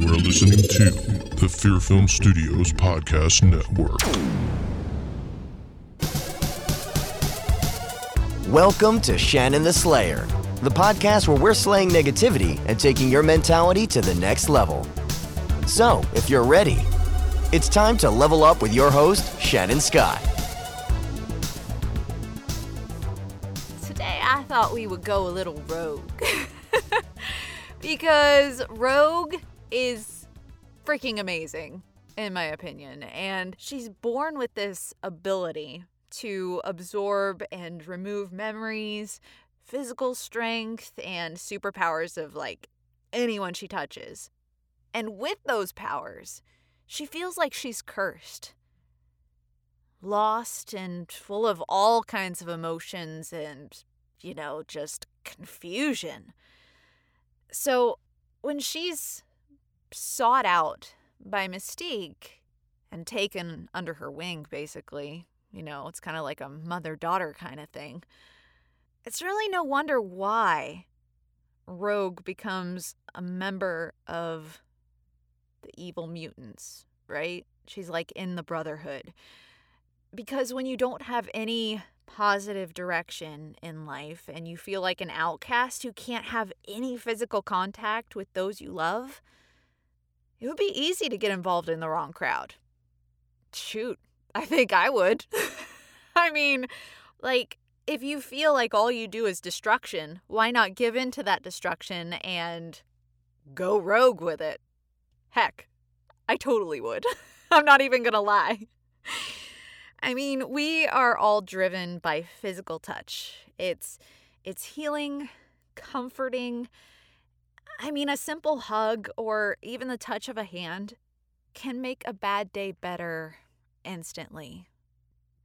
You are listening to the Fear Film Studios Podcast Network. Welcome to Shannon the Slayer, the podcast where we're slaying negativity and taking your mentality to the next level. So, if you're ready, it's time to level up with your host, Shannon Scott. Today I thought we would go a little rogue. because Rogue is freaking amazing, in my opinion. And she's born with this ability to absorb and remove memories, physical strength, and superpowers of like anyone she touches. And with those powers, she feels like she's cursed. Lost and full of all kinds of emotions and, you know, just confusion. So when she's sought out by Mystique and taken under her wing, basically, you know, it's kind of like a mother daughter kind of thing. It's really no wonder why Rogue becomes a member of the evil mutants, right? She's like in the Brotherhood. Because when you don't have any positive direction in life and you feel like an outcast who can't have any physical contact with those you love, it would be easy to get involved in the wrong crowd. Shoot, I think I would. I mean, like, if you feel like all you do is destruction, why not give in to that destruction and go rogue with it? Heck, I totally would. I'm not even gonna lie. I mean, we are all driven by physical touch. It's it's healing, comforting. I mean, a simple hug or even the touch of a hand can make a bad day better instantly.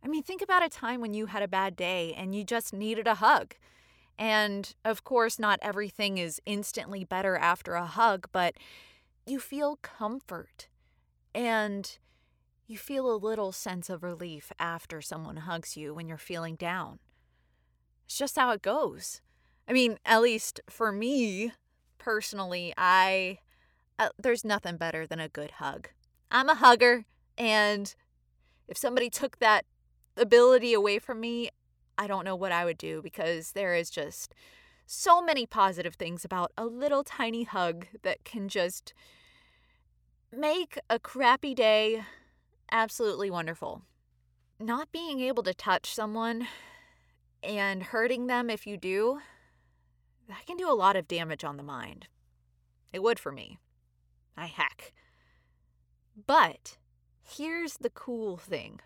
I mean, think about a time when you had a bad day and you just needed a hug. And of course, not everything is instantly better after a hug, but you feel comfort. And you feel a little sense of relief after someone hugs you when you're feeling down. It's just how it goes. I mean, at least for me personally, I uh, there's nothing better than a good hug. I'm a hugger, and if somebody took that ability away from me, I don't know what I would do because there is just so many positive things about a little tiny hug that can just make a crappy day absolutely wonderful. Not being able to touch someone and hurting them if you do, that can do a lot of damage on the mind. It would for me. I heck. But here's the cool thing.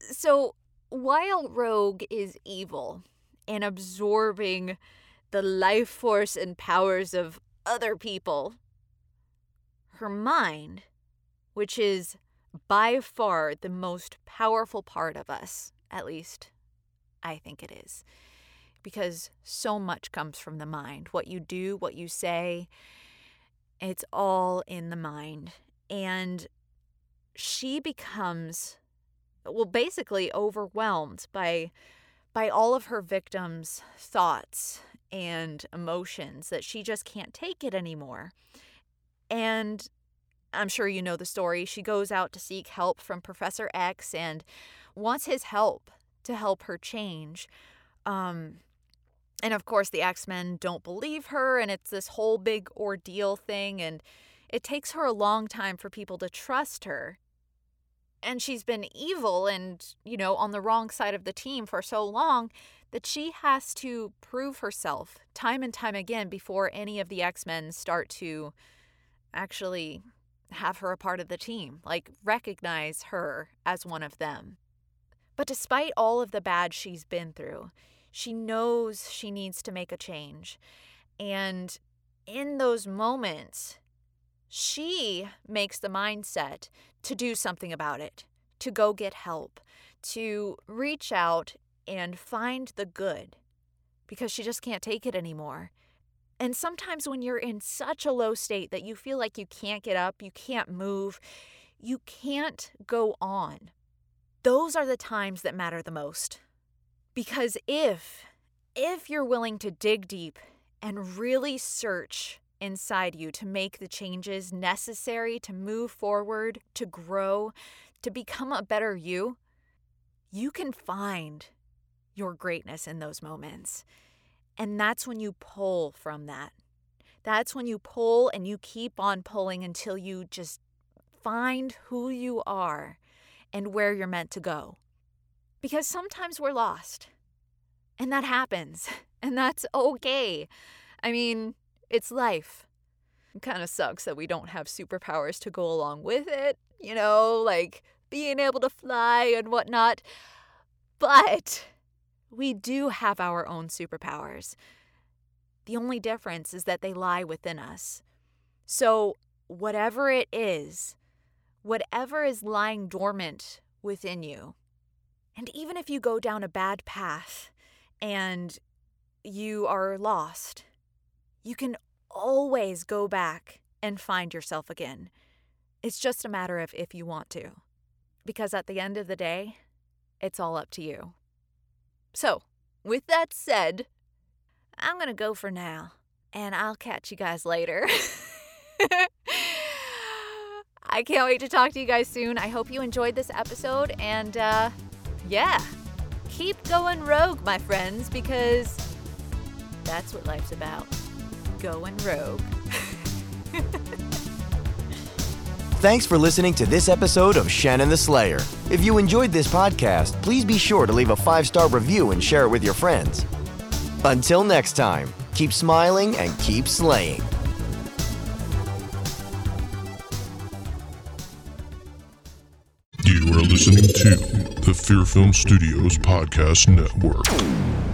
So, while Rogue is evil and absorbing the life force and powers of other people, her mind, which is by far the most powerful part of us, at least I think it is. Because so much comes from the mind. What you do, what you say, it's all in the mind. And she becomes well basically overwhelmed by by all of her victims' thoughts and emotions that she just can't take it anymore. And I'm sure you know the story. She goes out to seek help from Professor X and wants his help to help her change. Um, and of course, the X Men don't believe her, and it's this whole big ordeal thing. And it takes her a long time for people to trust her. And she's been evil and, you know, on the wrong side of the team for so long that she has to prove herself time and time again before any of the X Men start to actually have her a part of the team, like recognize her as one of them. But despite all of the bad she's been through, she knows she needs to make a change. And in those moments, she makes the mindset to do something about it, to go get help, to reach out and find the good because she just can't take it anymore. And sometimes when you're in such a low state that you feel like you can't get up, you can't move, you can't go on, those are the times that matter the most. Because if if you're willing to dig deep and really search inside you to make the changes necessary to move forward, to grow, to become a better you, you can find your greatness in those moments. And that's when you pull from that. That's when you pull and you keep on pulling until you just find who you are and where you're meant to go. Because sometimes we're lost. And that happens. And that's okay. I mean, it's life. It kind of sucks that we don't have superpowers to go along with it, you know, like being able to fly and whatnot. But we do have our own superpowers. The only difference is that they lie within us. So, whatever it is, whatever is lying dormant within you, and even if you go down a bad path and you are lost, you can always go back and find yourself again. It's just a matter of if you want to. Because at the end of the day, it's all up to you. So, with that said, I'm going to go for now, and I'll catch you guys later. I can't wait to talk to you guys soon. I hope you enjoyed this episode, and uh, yeah, keep going rogue, my friends, because that's what life's about going rogue. Thanks for listening to this episode of Shannon the Slayer. If you enjoyed this podcast, please be sure to leave a five star review and share it with your friends. Until next time, keep smiling and keep slaying. Listening to the Fear Film Studios Podcast Network.